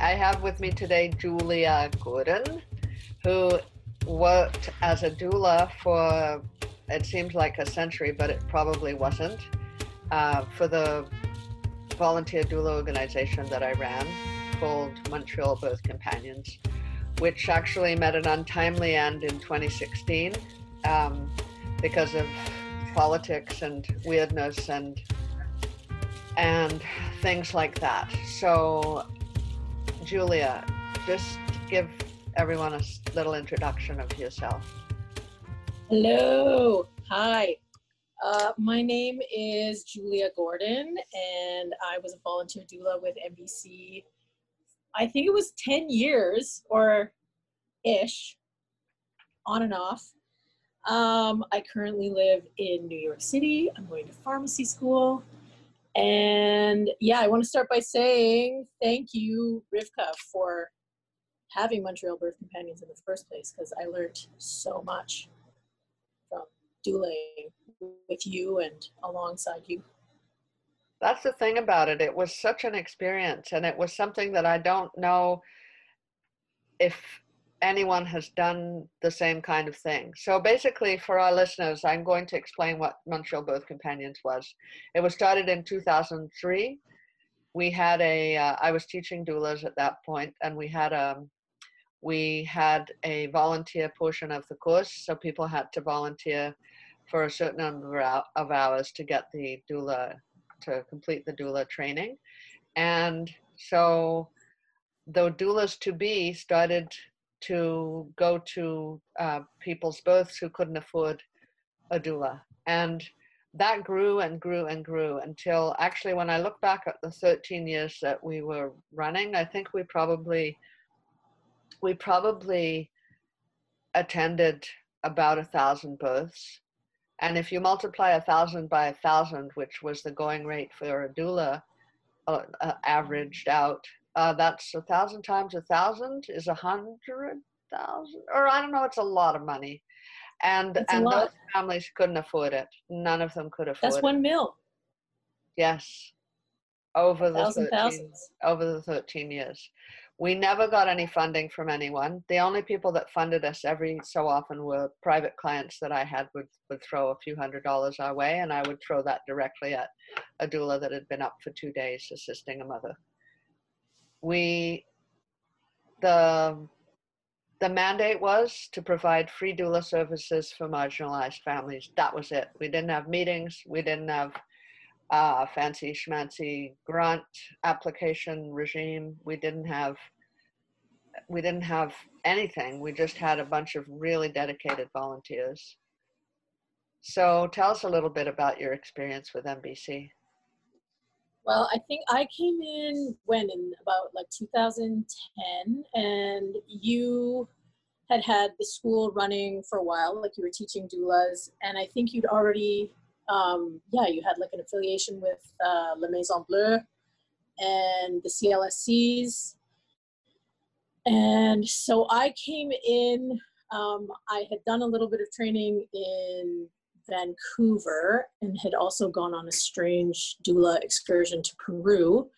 I have with me today Julia Gordon, who worked as a doula for it seems like a century, but it probably wasn't. Uh, for the volunteer doula organization that I ran called Montreal Birth Companions, which actually met an untimely end in 2016 um, because of politics and weirdness and and things like that. So, Julia, just give everyone a little introduction of yourself. Hello. Hi. Uh, my name is Julia Gordon, and I was a volunteer doula with MBC. I think it was 10 years or ish, on and off. Um, I currently live in New York City. I'm going to pharmacy school. And yeah, I want to start by saying thank you, Rivka, for having Montreal Birth Companions in the first place because I learned so much from douling with you and alongside you. That's the thing about it. It was such an experience, and it was something that I don't know if anyone has done the same kind of thing. So basically, for our listeners, I'm going to explain what Montreal Birth Companions was. It was started in 2003. We had a. Uh, I was teaching doulas at that point, and we had a, um, we had a volunteer portion of the course, so people had to volunteer for a certain number of hours to get the doula to complete the doula training, and so the doulas to be started to go to uh, people's births who couldn't afford a doula. And that grew and grew and grew until actually, when I look back at the 13 years that we were running, I think we probably we probably attended about a thousand births. And if you multiply a thousand by a thousand, which was the going rate for a doula, uh, uh, averaged out, uh, that's a thousand times a thousand is a hundred thousand, or I don't know. It's a lot of money, and That's and those families couldn't afford it. None of them could afford. It. That's one it. mil. Yes, over the Thousand 13, thousands. over the thirteen years. We never got any funding from anyone. The only people that funded us every so often were private clients that I had would, would throw a few hundred dollars our way, and I would throw that directly at a doula that had been up for two days assisting a mother we the the mandate was to provide free doula services for marginalized families. That was it. We didn't have meetings. We didn't have uh, fancy schmancy grant application regime. We didn't have we didn't have anything. We just had a bunch of really dedicated volunteers. So tell us a little bit about your experience with MBC. Well, I think I came in when in about like 2010, and you had had the school running for a while, like you were teaching doulas, and I think you'd already, um, yeah, you had like an affiliation with uh, La Maison Bleue and the CLSCs. And so I came in, um, I had done a little bit of training in Vancouver and had also gone on a strange doula excursion to Peru.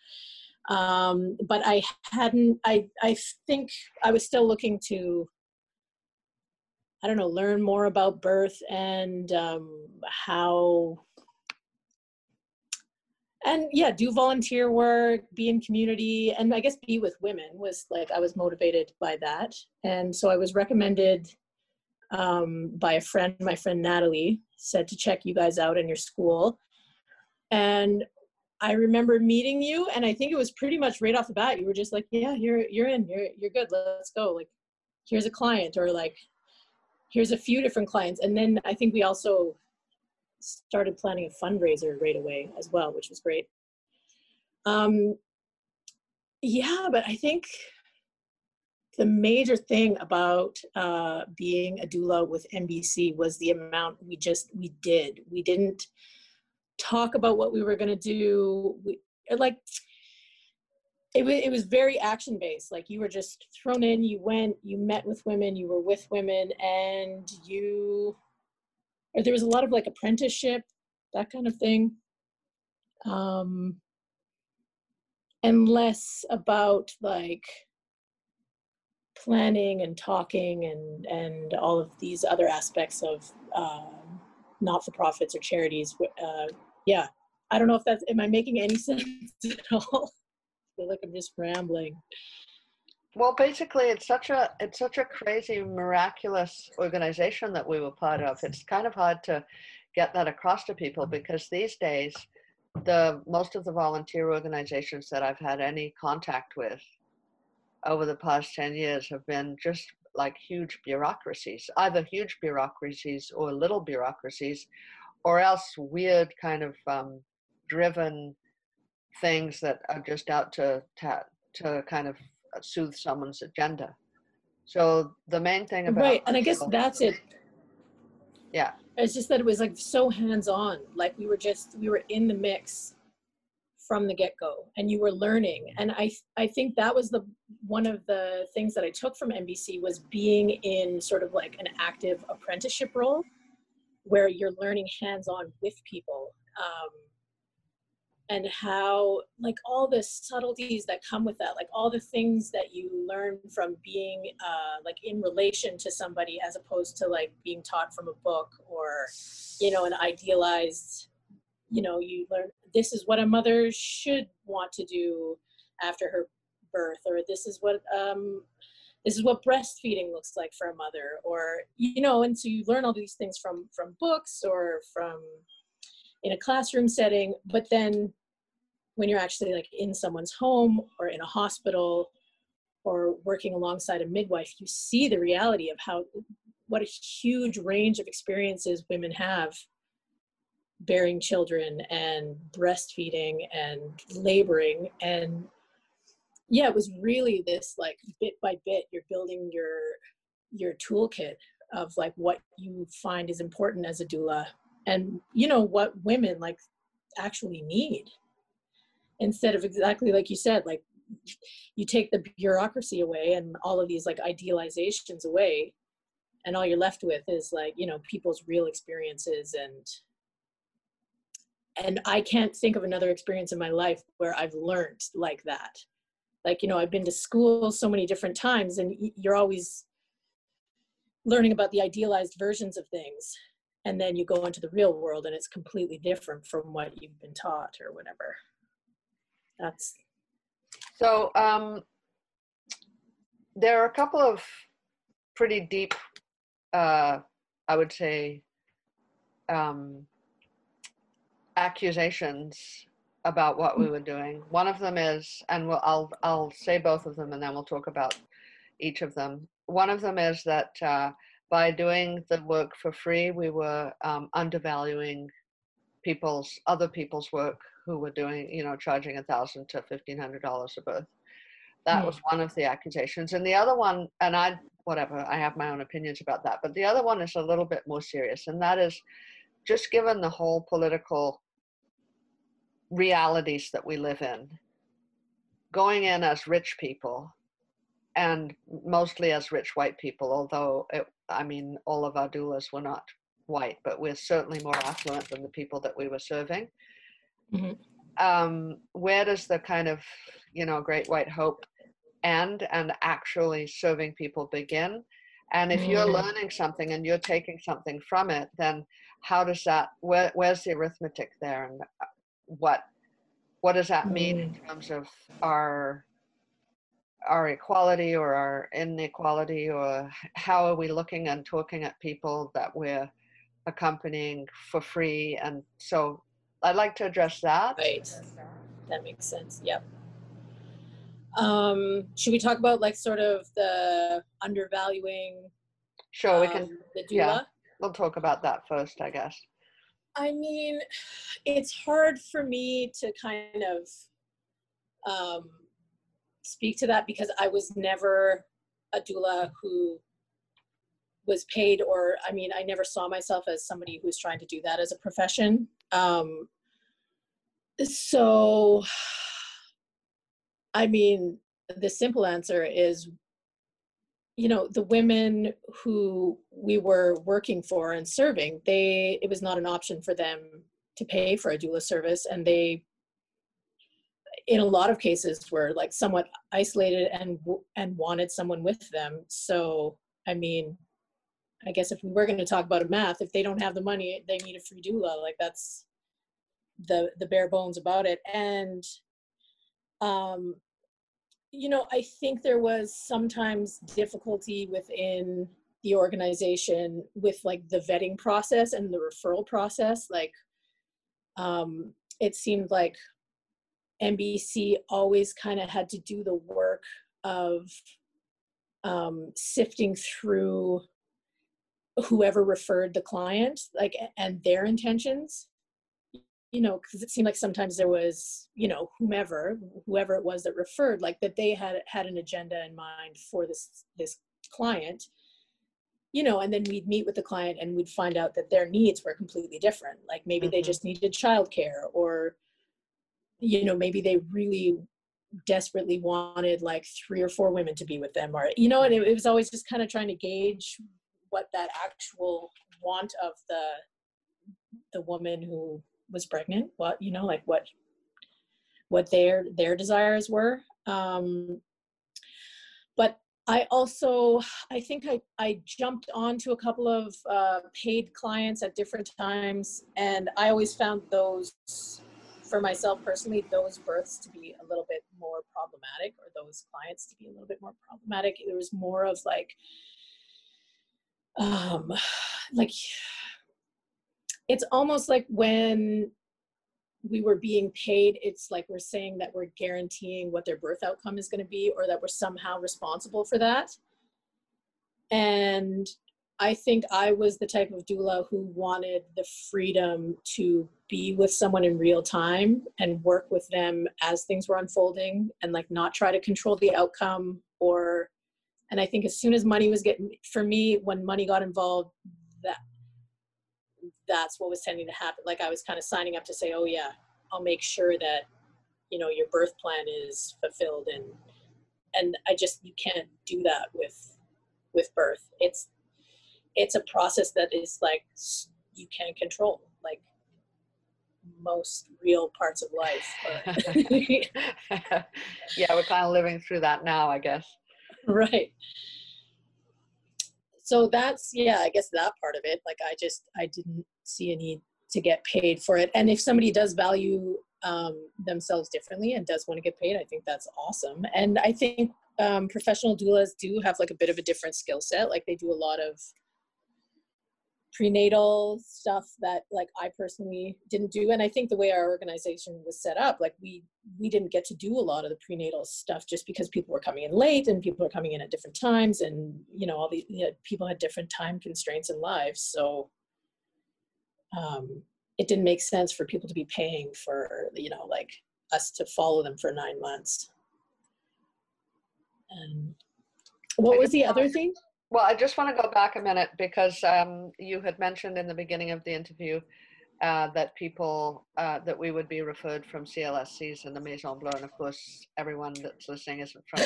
Um, but I hadn't, I, I think I was still looking to, I don't know, learn more about birth and um, how, and yeah, do volunteer work, be in community, and I guess be with women was like, I was motivated by that. And so I was recommended um, by a friend, my friend Natalie, said to check you guys out in your school. And I remember meeting you, and I think it was pretty much right off the bat. You were just like, "Yeah, you're you're in. You're you're good. Let's go. Like, here's a client, or like, here's a few different clients." And then I think we also started planning a fundraiser right away as well, which was great. Um, yeah, but I think the major thing about uh, being a doula with MBC was the amount we just we did. We didn't talk about what we were going to do. We like it was it was very action based. Like you were just thrown in. You went. You met with women. You were with women, and you. Or there was a lot of like apprenticeship, that kind of thing. Um, and less about like planning and talking and and all of these other aspects of um, not-for-profits or charities uh, yeah. I don't know if that's am i making any sense at all? I feel like i'm just rambling. Well basically it's such a it's such a crazy miraculous organization that we were part of. It's kind of hard to get that across to people because these days the most of the volunteer organizations that i've had any contact with over the past 10 years have been just like huge bureaucracies, either huge bureaucracies or little bureaucracies, or else weird kind of um, driven things that are just out to, to, to kind of soothe someone's agenda. So the main thing about right, and I guess that's it. Yeah, it's just that it was like so hands on. Like we were just we were in the mix from the get-go and you were learning. And i i think that was the one of the things that i took from mbc was being in sort of like an active apprenticeship role where you're learning hands-on with people um, and how like all the subtleties that come with that like all the things that you learn from being uh, like in relation to somebody as opposed to like being taught from a book or you know an idealized you know you learn this is what a mother should want to do after her birth or this is what um this is what breastfeeding looks like for a mother or you know and so you learn all these things from from books or from in a classroom setting but then when you're actually like in someone's home or in a hospital or working alongside a midwife you see the reality of how what a huge range of experiences women have bearing children and breastfeeding and laboring. And yeah it was really this like bit by bit you're building your your toolkit of like what you find is important as a doula and you know what women like actually need. Instead of exactly like you said like you take the bureaucracy away and all of these like idealizations away and all you're left with is like you know people's real experiences and and I can't think of another experience in my life where I've learned like that. Like, you know, I've been to school so many different times and you're always learning about the idealized versions of things. And then you go into the real world and it's completely different from what you've been taught or whatever. That's so um there are a couple of pretty deep uh I would say um accusations about what we were doing. One of them is, and we'll, I'll I'll say both of them, and then we'll talk about each of them. One of them is that uh, by doing the work for free, we were um, undervaluing people's other people's work who were doing, you know, charging a thousand to fifteen hundred dollars a birth. That mm. was one of the accusations, and the other one, and I whatever, I have my own opinions about that, but the other one is a little bit more serious, and that is just given the whole political realities that we live in, going in as rich people and mostly as rich white people, although it, I mean, all of our doulas were not white, but we're certainly more affluent than the people that we were serving. Mm-hmm. Um, where does the kind of, you know, great white hope end and actually serving people begin? And if you're mm-hmm. learning something and you're taking something from it, then how does that, where, where's the arithmetic there? And what what does that mean in mm. terms of our our equality or our inequality or how are we looking and talking at people that we're accompanying for free? And so i'd like to address that. Right. That makes sense. Yep. Um should we talk about like sort of the undervaluing sure we can um, yeah we'll talk about that first i guess I mean, it's hard for me to kind of um, speak to that because I was never a doula who was paid, or I mean, I never saw myself as somebody who was trying to do that as a profession. Um, so, I mean, the simple answer is you know the women who we were working for and serving they it was not an option for them to pay for a doula service and they in a lot of cases were like somewhat isolated and and wanted someone with them. So i mean i guess if we were going to talk about a math if they don't have the money they need a free doula like that's the the bare bones about it. And um you know i think there was sometimes difficulty within the organization with like the vetting process and the referral process like um it seemed like MBC always kind of had to do the work of um, sifting through whoever referred the client, like, and their intentions. You know, because it seemed like sometimes there was, you know, whomever, whoever it was that referred, like that they had had an agenda in mind for this this client. You know, and then we'd meet with the client and we'd find out that their needs were completely different. Like maybe mm-hmm. they just needed childcare or you know maybe they really desperately wanted like three or four women to be with them or you know and it, it was always just kind of trying to gauge what that actual want of the the woman who was pregnant what you know like what what their their desires were um but i also i think i i jumped onto a couple of uh, paid clients at different times and i always found those for myself personally, those births to be a little bit more problematic, or those clients to be a little bit more problematic. There was more of like, um, like it's almost like when we were being paid, it's like we're saying that we're guaranteeing what their birth outcome is going to be, or that we're somehow responsible for that. And I think I was the type of doula who wanted the freedom to be with someone in real time and work with them as things were unfolding and like not try to control the outcome or and I think as soon as money was getting for me when money got involved that that's what was tending to happen. Like I was kind of signing up to say oh yeah I'll make sure that you know your birth plan is fulfilled and and I just you can't do that with with birth. It's it's a process that is like you can't control like most real parts of life yeah we're kind of living through that now i guess. Right. So that's yeah i guess that part of it. Like i just i didn't see a need to get paid for it and if somebody does value um, themselves differently and does want to get paid i think that's awesome and i think um, professional doulas do have like a bit of a different skill set like they do a lot of prenatal stuff that like I personally didn't do. And I think the way our organization was set up, like we we didn't get to do a lot of the prenatal stuff just because people were coming in late and people were coming in at different times and you know all the you know, people had different time constraints in lives. So um, it didn't make sense for people to be paying for you know like us to follow them for nine months. And what was the other thing? Well, I just want to go back a minute because um, you had mentioned in the beginning of the interview uh, that people uh, that we would be referred from CLSCs and the Maison Bleue, and of course, everyone that's listening isn't from.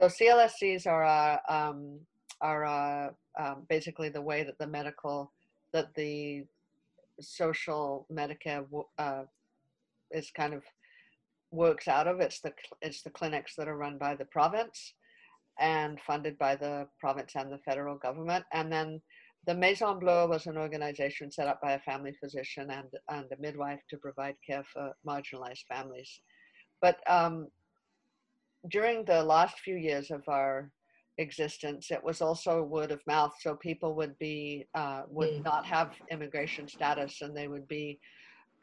so CLSCs are uh, um, are uh, um, basically the way that the medical that the social Medicare uh, is kind of works out of. It's the it's the clinics that are run by the province and funded by the province and the federal government. And then the Maison Bleue was an organization set up by a family physician and, and a midwife to provide care for marginalized families. But um, during the last few years of our existence, it was also word of mouth. So people would be, uh, would mm. not have immigration status and they would be,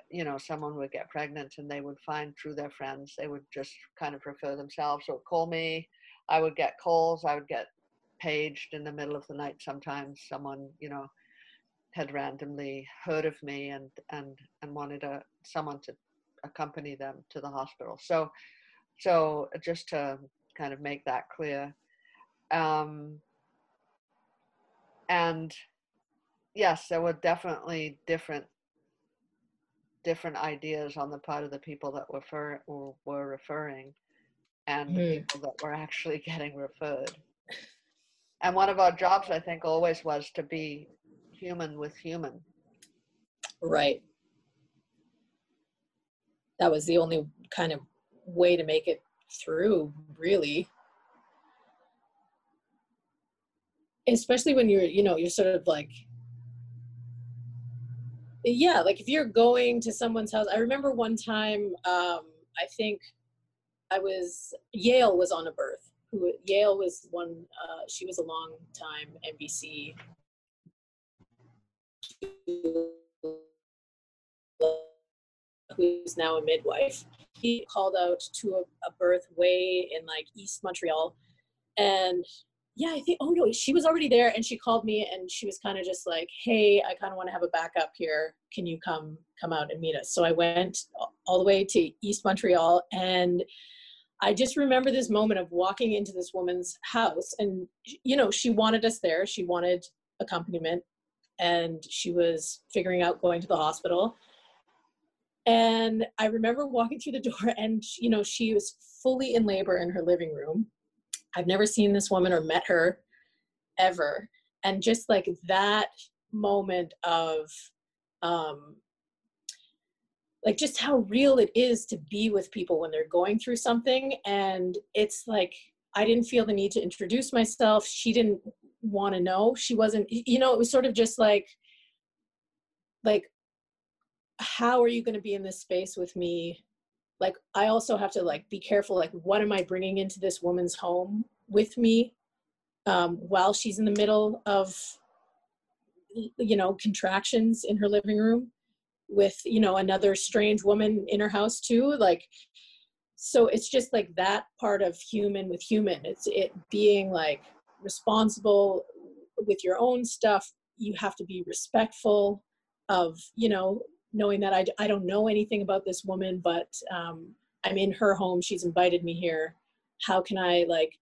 you know, someone would get pregnant and they would find through their friends, they would just kind of refer themselves or call me I would get calls. I would get paged in the middle of the night sometimes. Someone, you know, had randomly heard of me and and and wanted a someone to accompany them to the hospital. So, so just to kind of make that clear. Um, and yes, there were definitely different different ideas on the part of the people that were for, were, referring and the mm. people that were actually getting referred. And one of our jobs, I think, always was to be human with human. Right. That was the only kind of way to make it through really especially when you're you know you're sort of like yeah like if you're going to someone's house i remember one time um i think i was yale was on a birth. Who yale was one uh she was a long time mbc who's now a midwife. He called out to a, a birth way in like east montreal. And yeah, I think, oh no, she was already there and she called me and she was kind of just like, hey, I kind of want to have a backup here. Can you come, come out and meet us? So I went all the way to East Montreal and I just remember this moment of walking into this woman's house and, you know, she wanted us there. She wanted accompaniment and she was figuring out going to the hospital. And I remember walking through the door and, you know, she was fully in labor in her living room I've never seen this woman or met her ever. And just like that moment of, um, like just how real it is to be with people when they're going through something. And it's like, I didn't feel the need to introduce myself. She didn't want to know. She wasn't, you know, it was sort of just like, like, how are you going to be in this space with me like i also have to like be careful like what am i bringing into this woman's home with me um, while she's in the middle of you know contractions in her living room with you know another strange woman in her house too like so it's just like that part of human with human. It's it being like responsible with your own stuff. You have to be respectful of you know knowing that I, I don't know anything about this woman, but um, I'm in her home. She's invited me here. How can I like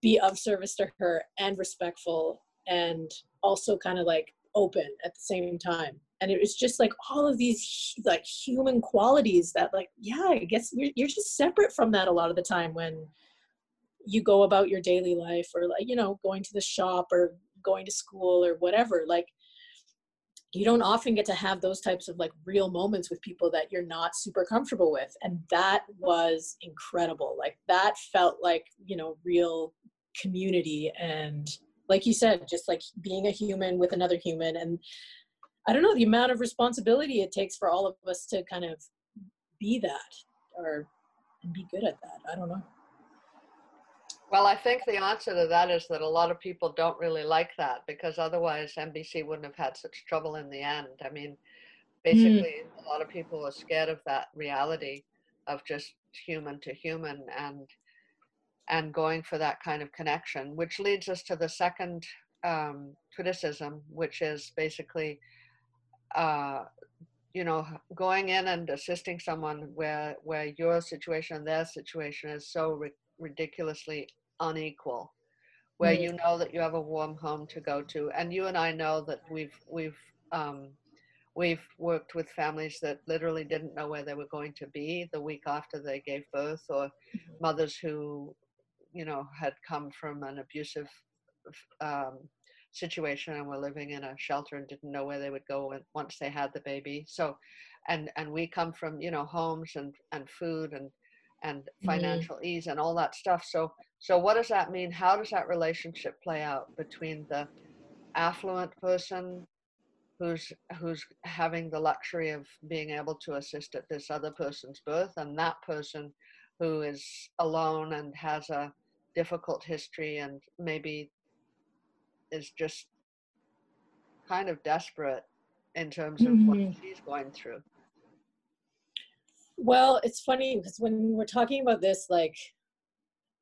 be of service to her and respectful and also kind of like open at the same time? And it was just like all of these like human qualities that like, yeah, I guess you're, you're just separate from that a lot of the time when you go about your daily life or like, you know, going to the shop or going to school or whatever. Like you don't often get to have those types of like real moments with people that you're not super comfortable with and that was incredible. Like that felt like you know real community and like you said just like being a human with another human and i don't know the amount of responsibility it takes for all of us to kind of be that or be good at that. I don't know well, I think the answer to that is that a lot of people don't really like that because otherwise MBC wouldn't have had such trouble in the end. I mean, basically, mm. a lot of people are scared of that reality of just human to human and and going for that kind of connection, which leads us to the second um, criticism, which is basically, uh, you know, going in and assisting someone where where your situation and their situation is so ri- ridiculously unequal where mm-hmm. you know that you have a warm home to go to and you and i know that we've we've um, we've worked with families that literally didn't know where they were going to be the week after they gave birth or mm-hmm. mothers who you know had come from an abusive um, situation and were living in a shelter and didn't know where they would go once they had the baby so and and we come from you know homes and and food and and financial mm-hmm. ease and all that stuff so so what does that mean? How does that relationship play out between the affluent person who's who's having the luxury of being able to assist at this other person's birth and that person who is alone and has a difficult history and maybe is just kind of desperate in terms of mm-hmm. what she's going through. Well, it's funny because when we're talking about this, like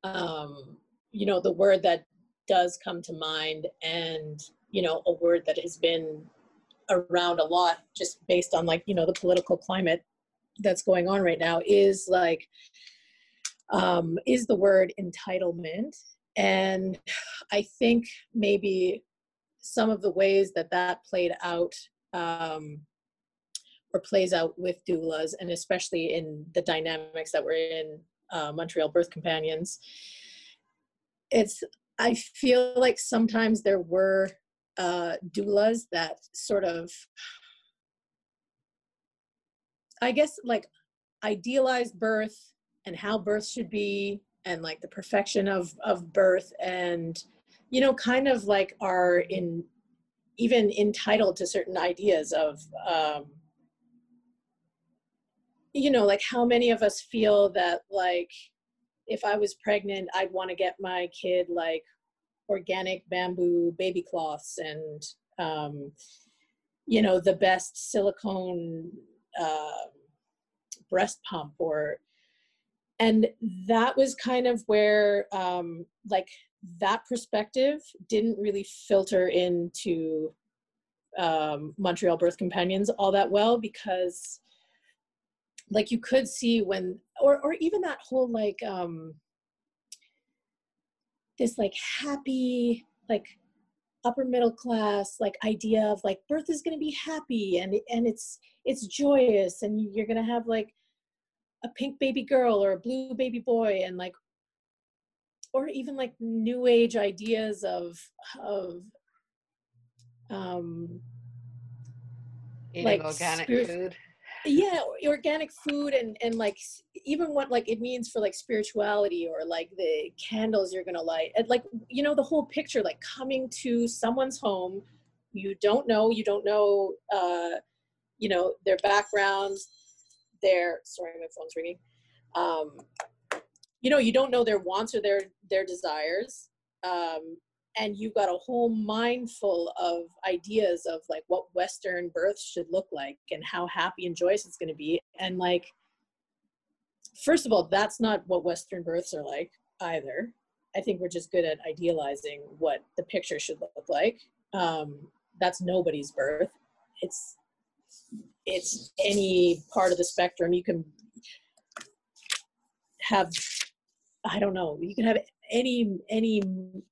um, you know, the word that does come to mind and, you know, a word that has been around a lot just based on like, you know, the political climate that's going on right now is like, um, is the word entitlement. And I think maybe some of the ways that that played out um, or plays out with doulas, and especially in the dynamics that we're in uh, Montreal Birth Companions, it's I feel like sometimes there were uh, doulas that sort of, I guess, like idealized birth and how birth should be and like the perfection of of birth and you know kind of like are in even entitled to certain ideas of um you know like how many of us feel that like if i was pregnant i'd want to get my kid like organic bamboo baby cloths and um you know the best silicone uh, breast pump or and that was kind of where um, like that perspective didn't really filter into um, montreal birth companions all that well because like you could see when or or even that whole like um this like happy like upper middle class like idea of like birth is going to be happy and and it's it's joyous and you're going to have like a pink baby girl or a blue baby boy and like or even like new age ideas of of um Eating like organic food yeah organic food and and like even what like it means for like spirituality or like the candles you're gonna light and like you know the whole picture like coming to someone's home you don't know you don't know uh you know their backgrounds their sorry my phone's ringing um you know you don't know their wants or their their desires um and you've got a whole mind full of ideas of like what western birth should look like and how happy and joyous it's going to be and like first of all that's not what western births are like either. I think we're just good at idealizing what the picture should look like. Um, that's nobody's birth. It's it's any part of the spectrum. You can have i don't know you can have any any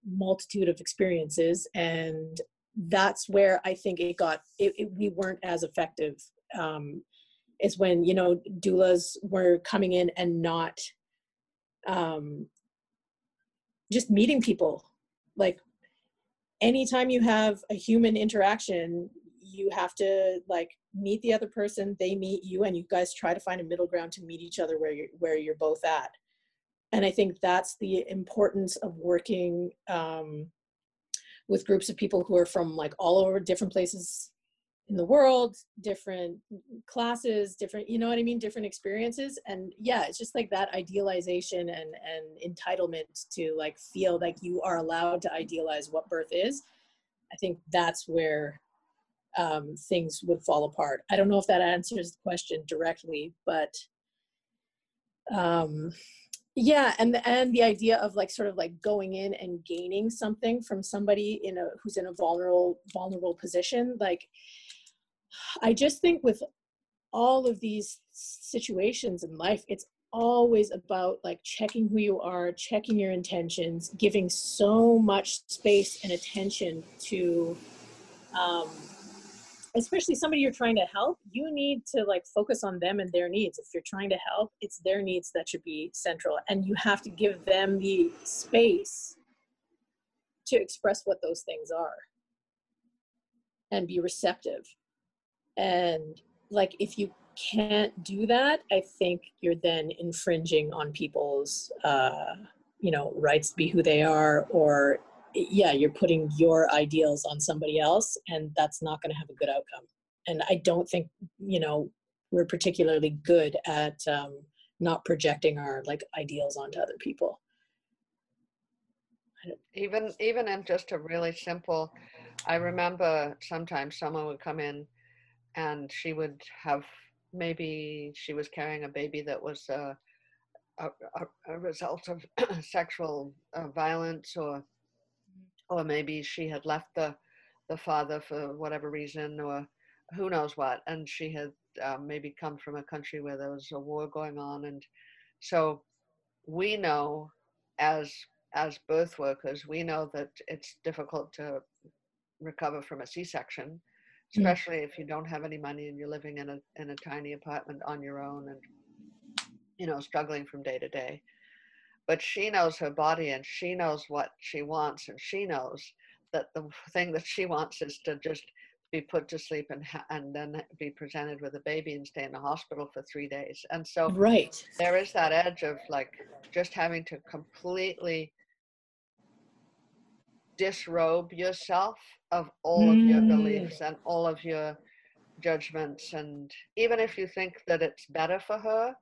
multitude of experiences and that's where i think it got it, it, we weren't as effective um is when you know doulas were coming in and not um just meeting people. Like anytime you have a human interaction you have to like meet the other person they meet you and you guys try to find a middle ground to meet each other where you're where you're both at and i think that's the importance of working um, with groups of people who are from like all over different places in the world different classes different you know what i mean? Different experiences. And yeah it's just like that idealization and and entitlement to like feel like you are allowed to idealize what birth is. I think that's where um, things would fall apart. I don't know if that answers the question directly but um, yeah and the, and the idea of like sort of like going in and gaining something from somebody in a who's in a vulnerable vulnerable position like i just think with all of these situations in life it's always about like checking who you are checking your intentions giving so much space and attention to um, especially somebody you're trying to help you need to like focus on them and their needs. If you're trying to help it's their needs that should be central and you have to give them the space to express what those things are and be receptive. And like if you can't do that i think you're then infringing on people's uh you know rights to be who they are or yeah you're putting your ideals on somebody else and that's not going to have a good outcome. And i don't think you know we're particularly good at um, not projecting our like ideals onto other people. Even even in just a really simple i remember sometimes someone would come in and she would have maybe she was carrying a baby that was uh, a, a, a, result of sexual uh, violence or or maybe she had left the the father for whatever reason or who knows what and she had um, maybe come from a country where there was a war going on and so we know as as birth workers we know that it's difficult to recover from a c-section mm. especially if you don't have any money and you're living in a in a tiny apartment on your own and you know struggling from day to day but she knows her body and she knows what she wants and she knows that the thing that she wants is to just be put to sleep and and then be presented with a baby and stay in the hospital for three days. And so right there is that edge of like just having to completely disrobe yourself of all of your Mm. beliefs and all of your judgments and even if you think that it's better for her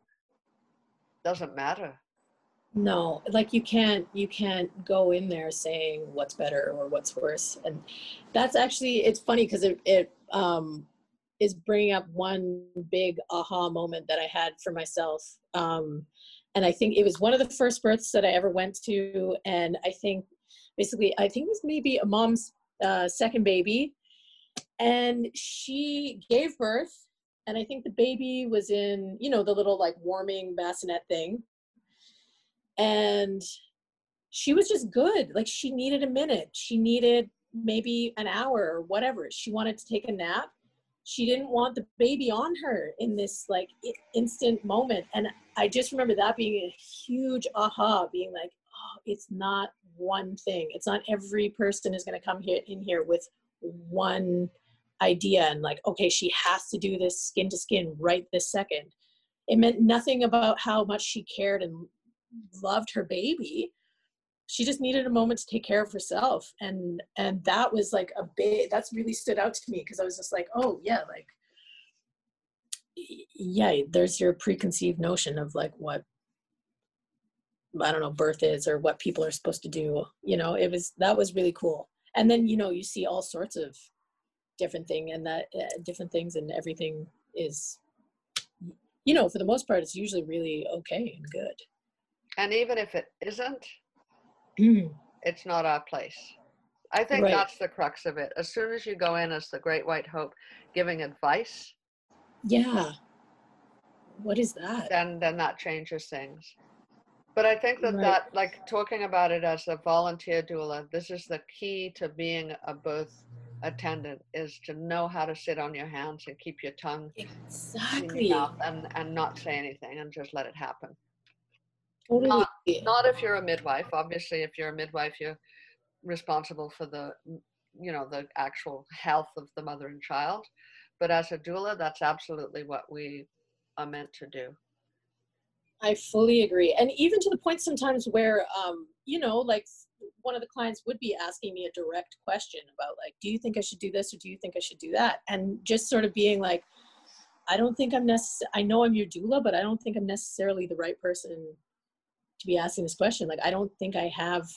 doesn't matter no like you can't you can't go in there saying what's better or what's worse and that's actually it's funny because it, it um is bringing up one big aha moment that i had for myself um and i think it was one of the first births that i ever went to and i think basically i think it was maybe a mom's uh, second baby and she gave birth and i think the baby was in you know the little like warming bassinet thing and she was just good like she needed a minute she needed maybe an hour or whatever she wanted to take a nap she didn't want the baby on her in this like instant moment and i just remember that being a huge aha being like oh it's not one thing it's not every person is going to come here in here with one idea and like okay she has to do this skin to skin right this second. It meant nothing about how much she cared and loved her baby. She just needed a moment to take care of herself. And and that was like a big that's really stood out to me because i was just like oh yeah like yeah there's your preconceived notion of like what i don't know birth is or what people are supposed to do you know? It was that was really cool. And then you know you see all sorts of different thing and that uh, different things and everything is you know for the most part it's usually really okay and good and even if it isn't Mm, it's not our place. I think Right. that's the crux of it. As soon as you go in as the great white hope giving advice yeah. What is that? then then that changes things. But i think that Right. that like talking about it as a volunteer doula this is the key to being a birth attendant is to know how to sit on your hands and keep your tongue exactly. and and not say anything and just let it happen totally not if you're a midwife obviously if you're a midwife you're responsible for the you know the actual health of the mother and child but as a doula that's absolutely what we are meant to do I fully agree. And even to the point sometimes where, um, you know, like one of the clients would be asking me a direct question about, like, do you think I should do this or do you think I should do that? And just sort of being like, I don't think I'm necessary. I know I'm your doula, but I don't think I'm necessarily the right person be asking this question. Like, I don't think I have,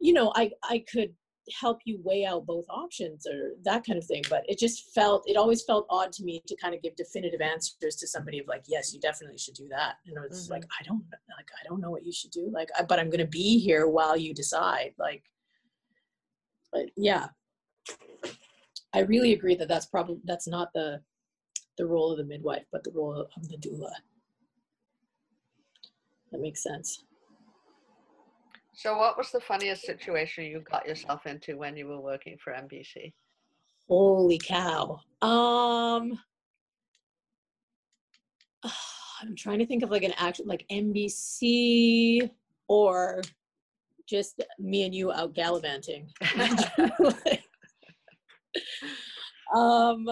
you know, I, I could help you weigh out both options or that kind of thing but it just felt it always felt odd to me to kind of give definitive answers to somebody of like yes you definitely should do that and it's Mhm. like i don't like i don't know what you should do like I, but i'm going to be here while you decide like but yeah i really agree that that's probably that's not the the role of the midwife but the role of the doula that makes sense so what was the funniest situation you got yourself into when you were working for MBC? Holy cow. Um I'm trying to think of like an actual like MBC or just me and you out gallivanting. um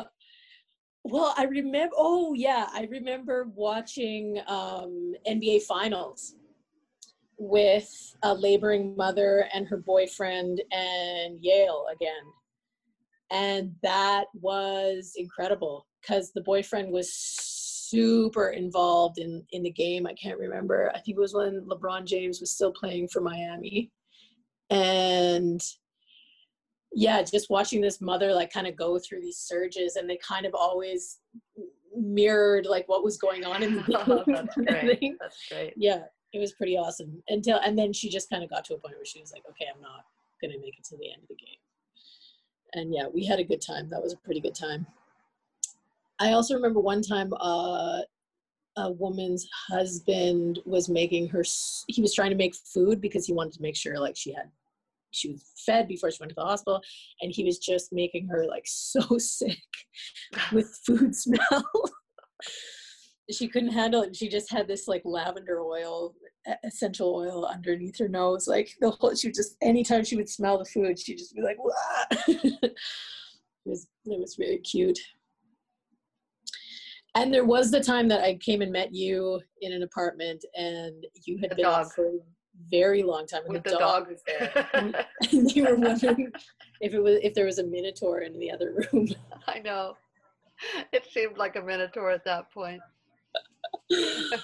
well, I remember oh yeah, I remember watching um NBA finals with a laboring mother and her boyfriend and Yale again. And that was incredible because the boyfriend was super involved in in the game. I can't remember. I think it was when lebron james was still playing for miami. And yeah just watching this mother like kind of go through these surges and they kind of always mirrored like what was going on in the game that's great. That's great. Yeah it was pretty awesome until and then she just kind of got to a point where she was like okay i'm not gonna make it to the end of the game. And yeah we had a good time. That was a pretty good time. I also remember one time uh a woman's husband was making her he was trying to make food because he wanted to make sure like she had she was fed before she went to the hospital and he was just making her like so sick with food smell she couldn't handle it she just had this like lavender oil essential oil underneath her nose like the whole she would just anytime she would smell the food she'd just be like. It was it was very cute. And there was the time that I came and met you in an apartment, and you had The been dog. up for very long time, and With the, the dog, dog. was there. and you were wondering if it was if there was a minotaur in the other room. I know. It seemed like a minotaur at that point. it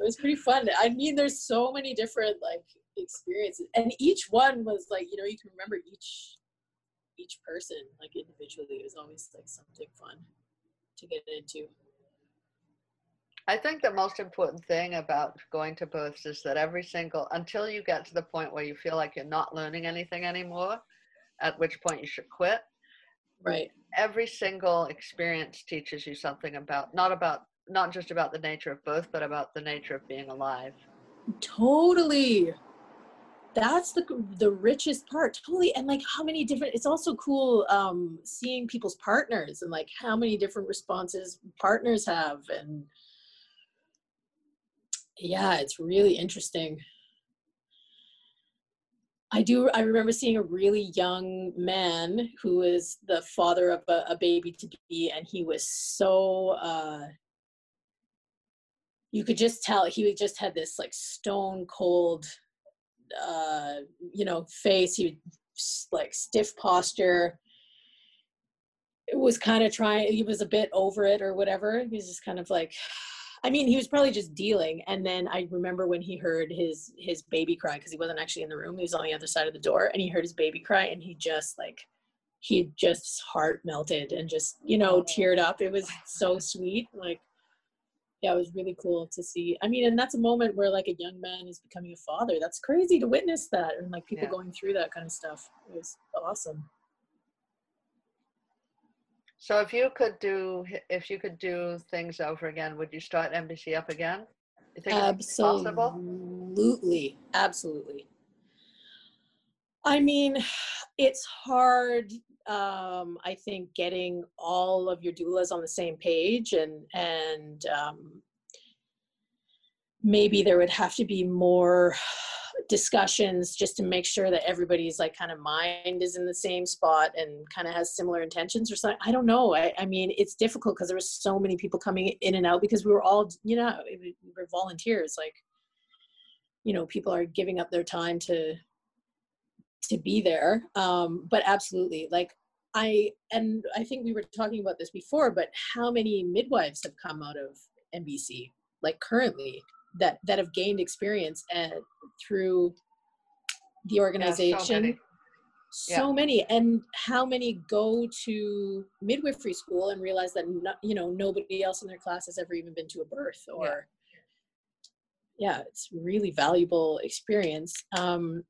was pretty fun. I mean, there's so many different like experiences, and each one was like you know you can remember each each person like individually. It was always like something fun to get into. I think the most important thing about going to births is that every single, until you get to the point where you feel like you're not learning anything anymore, at which point you should quit, Right. every single experience teaches you something about, not about, not just about the nature of birth, but about the nature of being alive. Totally. That's the the richest part. Totally. And like how many different it's also cool um seeing people's partners and like how many different responses partners have and yeah, it's really interesting. I do I remember seeing a really young man who was the father of a, a baby to be and he was so uh you could just tell he just had this like stone cold uh you know face. He like stiff posture. It was kind of trying he was a bit over it or whatever. He was just kind of like i mean he was probably just dealing and then i remember when he heard his his baby cry because he wasn't actually in the room he was on the other side of the door and he heard his baby cry and he just like he just his heart melted and just you know Oh. teared up it was so sweet like yeah, it was really cool to see. I mean, and that's a moment where like a young man is becoming a father. That's crazy to witness that and like people Yeah. going through that kind of stuff. It was awesome. So if you could do, if you could do things over again, would you start MBC up again? You think possible? Absolutely. Absolutely. I mean, it's hard um I think getting all of your doulas on the same page and and um maybe there would have to be more discussions just to make sure that everybody's like kind of mind is in the same spot and kind of has similar intentions or something. I don't know. I, I mean, it's difficult because there were so many people coming in and out because we were all, you know, we were volunteers. Like, you know, people are giving up their time to to be there. Um, but absolutely, like I and I think we were talking about this before, but how many midwives have come out of MBC, like currently, that that have gained experience and through the Yeah, organization so many. so many. And how many go to midwifery school and realize that no, you know nobody else in their class has ever even been to a birth or yeah, it's really valuable experience. Um,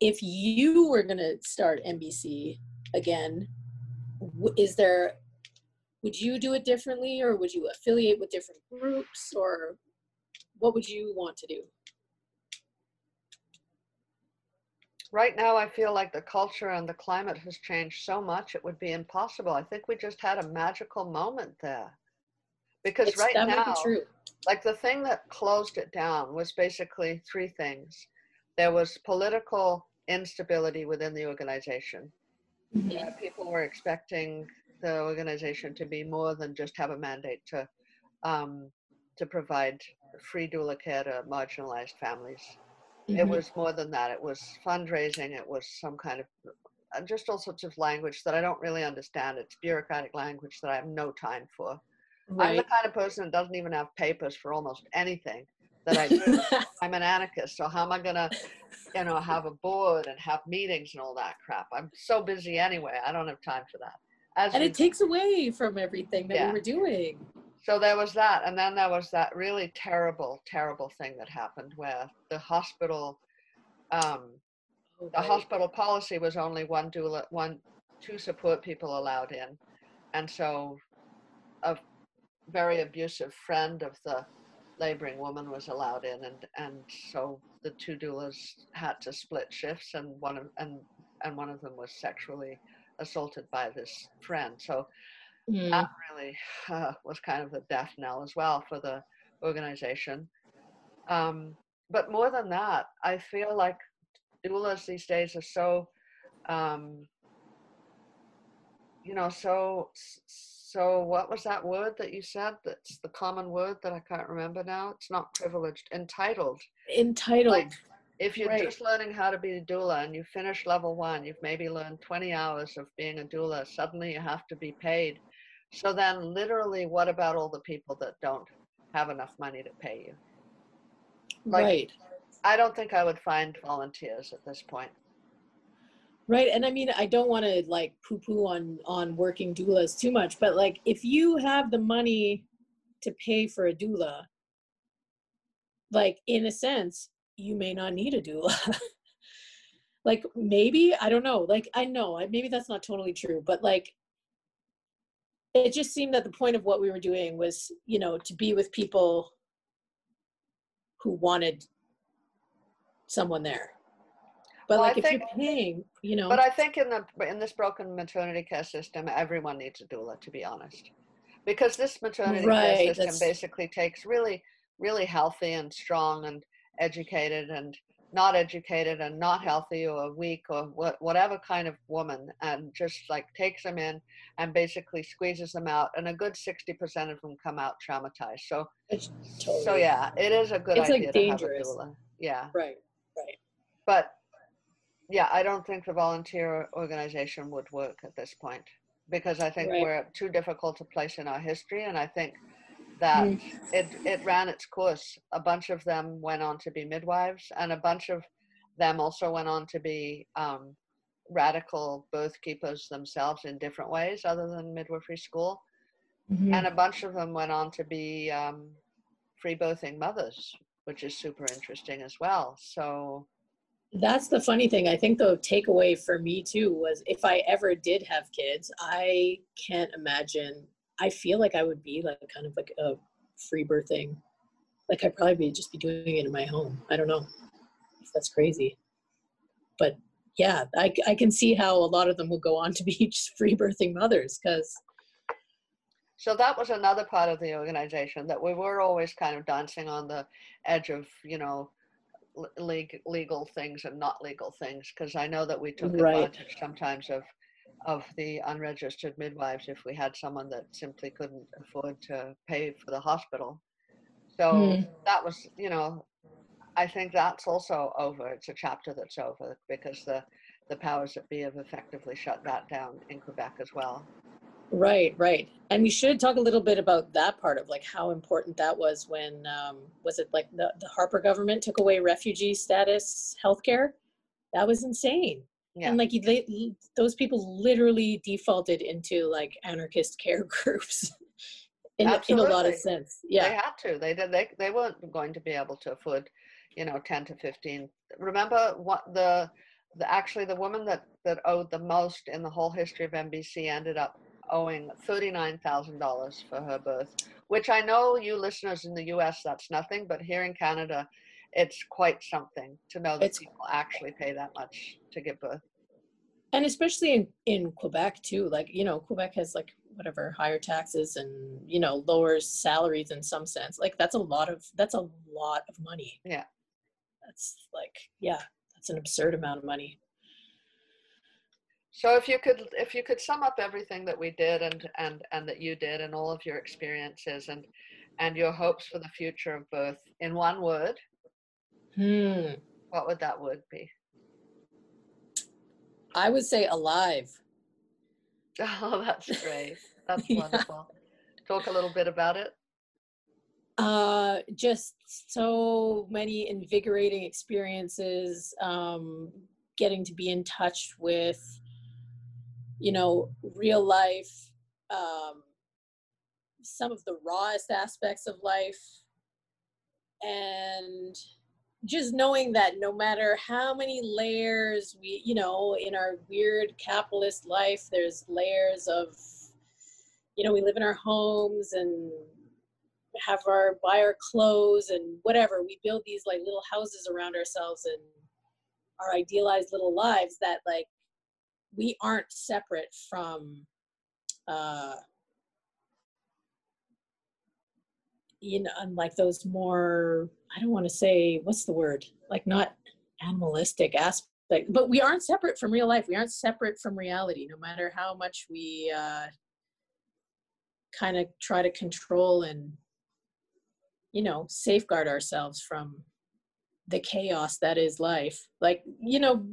if you were going to start mbc again w- is there would you do it differently or would you affiliate with different groups or what would you want to do Right now, I feel like the culture and the climate has changed so much, it would be impossible. I think we just had a magical moment there. Because It's- right now, true like the thing that closed it down was basically three things there was political instability within the organization. Uh, people were expecting the organization to be more than just have a mandate to um, to provide free doula care to marginalized families. It Mhm. was more than that. It was fundraising. It was some kind of uh, just all sorts of language that I don't really understand. It's bureaucratic language that I have no time for. I'm the kind of person that doesn't even have papers for almost anything that I do. I'm an anarchist, so how am I gonna, you know, have a board and have meetings and all that crap? I'm so busy anyway. I don't have time for that. As and you it takes away from everything that Yeah. we were doing so there was that, and then there was that really terrible, terrible thing that happened where the hospital, um, Oh, the hospital policy was only one doula, one, two support people allowed in, and so a very abusive friend of the laboring woman was allowed in, and and so the two doulas had to split shifts, and one of and and one of them was sexually assaulted by this friend. So Mm. that really uh, was kind of the death knell as well for the organization. Um, but more than that, I feel like doulas these days are so um, you know, so so what was that word that you said? That's the common word that I can't remember now. It's not privileged. Entitled. Entitled. Like, if you're Right. just learning how to be a doula and you finish level one, you've maybe learned 20 hours of being a doula, suddenly you have to be paid. So then, literally, what about all the people that don't have enough money to pay you? like- right. I don't think I would find volunteers at this point. Right. And I mean, I don't want to like poo poo on on working doulas too much, but like if you have the money to pay for a doula, like in a sense, you may not need a doula. like maybe, I don't know. Like I know, I- maybe that's not totally true, but like it just seemed that the point of what we were doing was, you know, to be with people who wanted someone there. But Well, I if think- you're paying, you know, But I think in the in this broken maternity care system, everyone needs a doula, to be honest, because this maternity Right, care system basically takes really, really healthy and strong and educated and not educated and not healthy or weak or what, whatever kind of woman and just like takes them in and basically squeezes them out and a good 60% of them come out traumatized so It's totally so yeah it is a good It's, like, idea dangerous. to have a doula yeah right, right. but yeah, I don't think the volunteer organization would work at this point because I think Right. we're at too difficult a place in our history, and I think that Mm. it it ran its course. A bunch of them went on to be midwives, and a bunch of them also went on to be um, radical birth keepers themselves in different ways, other than midwifery school, Mhm. and a bunch of them went on to be um, free birthing mothers, which is super interesting as well. So. That's the funny thing. I think the takeaway for me too was if I ever did have kids, I can't imagine. I feel like I would be like kind of like a free birthing. Like I'd probably be just be doing it in my home. I don't know if that's crazy, but yeah, I, I can see how a lot of them will go on to be just free birthing mothers because So that was another part of the organization that we were always kind of dancing on the edge of, you know, legal things and not legal things because I know that we took Right. advantage sometimes of of the unregistered midwives if we had someone that simply couldn't afford to pay for the hospital. So Hmm. that was, you know, I think that's also over. It's a chapter that's over because the the powers that be have effectively shut that down in Quebec as well. Right, right. And we should talk a little bit about that part of like how important that was when um, was it like the, the Harper government took away refugee status healthcare? That was insane. Yeah. And like they, those people literally defaulted into like anarchist care groups in, in a lot of sense. They Yeah. had to. They did. They they weren't going to be able to afford, you know, ten to fifteen. Remember what the the actually the woman that that owed the most in the whole history of MBC ended up owing thirty nine thousand dollars for her birth, which I know you listeners in the U.S. that's nothing, but here in Canada, it's quite something to know that It's- people actually pay that much to give birth. And especially in, in Quebec too, like, you know, Quebec has like whatever higher taxes and, you know, lowers salaries in some sense. Like that's a lot of, that's a lot of money. Yeah. That's like, yeah, that's an absurd amount of money. So if you could if you could sum up everything that we did and and and that you did and all of your experiences and and your hopes for the future of birth in one word, Hmm. what would that word be? I would say alive. Oh, that's great. That's Yeah. wonderful. Talk a little bit about it. Uh, just so many invigorating experiences. Um, getting to be in touch with, you know, real life. Um, some of the rawest aspects of life, and just knowing that no matter how many layers we, you know, in our weird capitalist life, there's layers of, you know, we live in our homes and have our buy our clothes and whatever. We build these like little houses around ourselves and our idealized little lives that like we aren't separate from uh you know unlike those more i don't want to say what's the word? Like not animalistic aspects like but we aren't separate from real life. We aren't separate from reality no matter how much we uh kind of try to control and you know safeguard ourselves from the chaos that is life. Like you know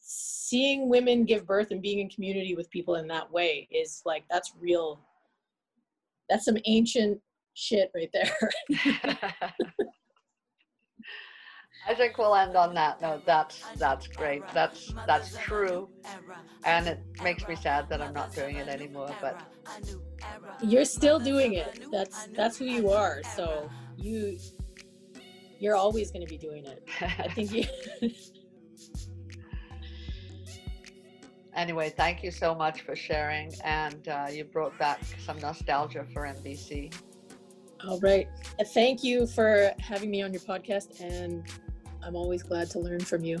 seeing women give birth and being in community with people in that way is like that's real that's some ancient shit right there I think we'll end on that note. That's that's great. That's that's true, and it makes me sad that I'm not doing it anymore. But you're still doing it. That's that's who you are. So you you're always going to be doing it. I think you. anyway, thank you so much for sharing, and uh, you brought back some nostalgia for MBC. All right. Thank you for having me on your podcast, and I'm always glad to learn from you.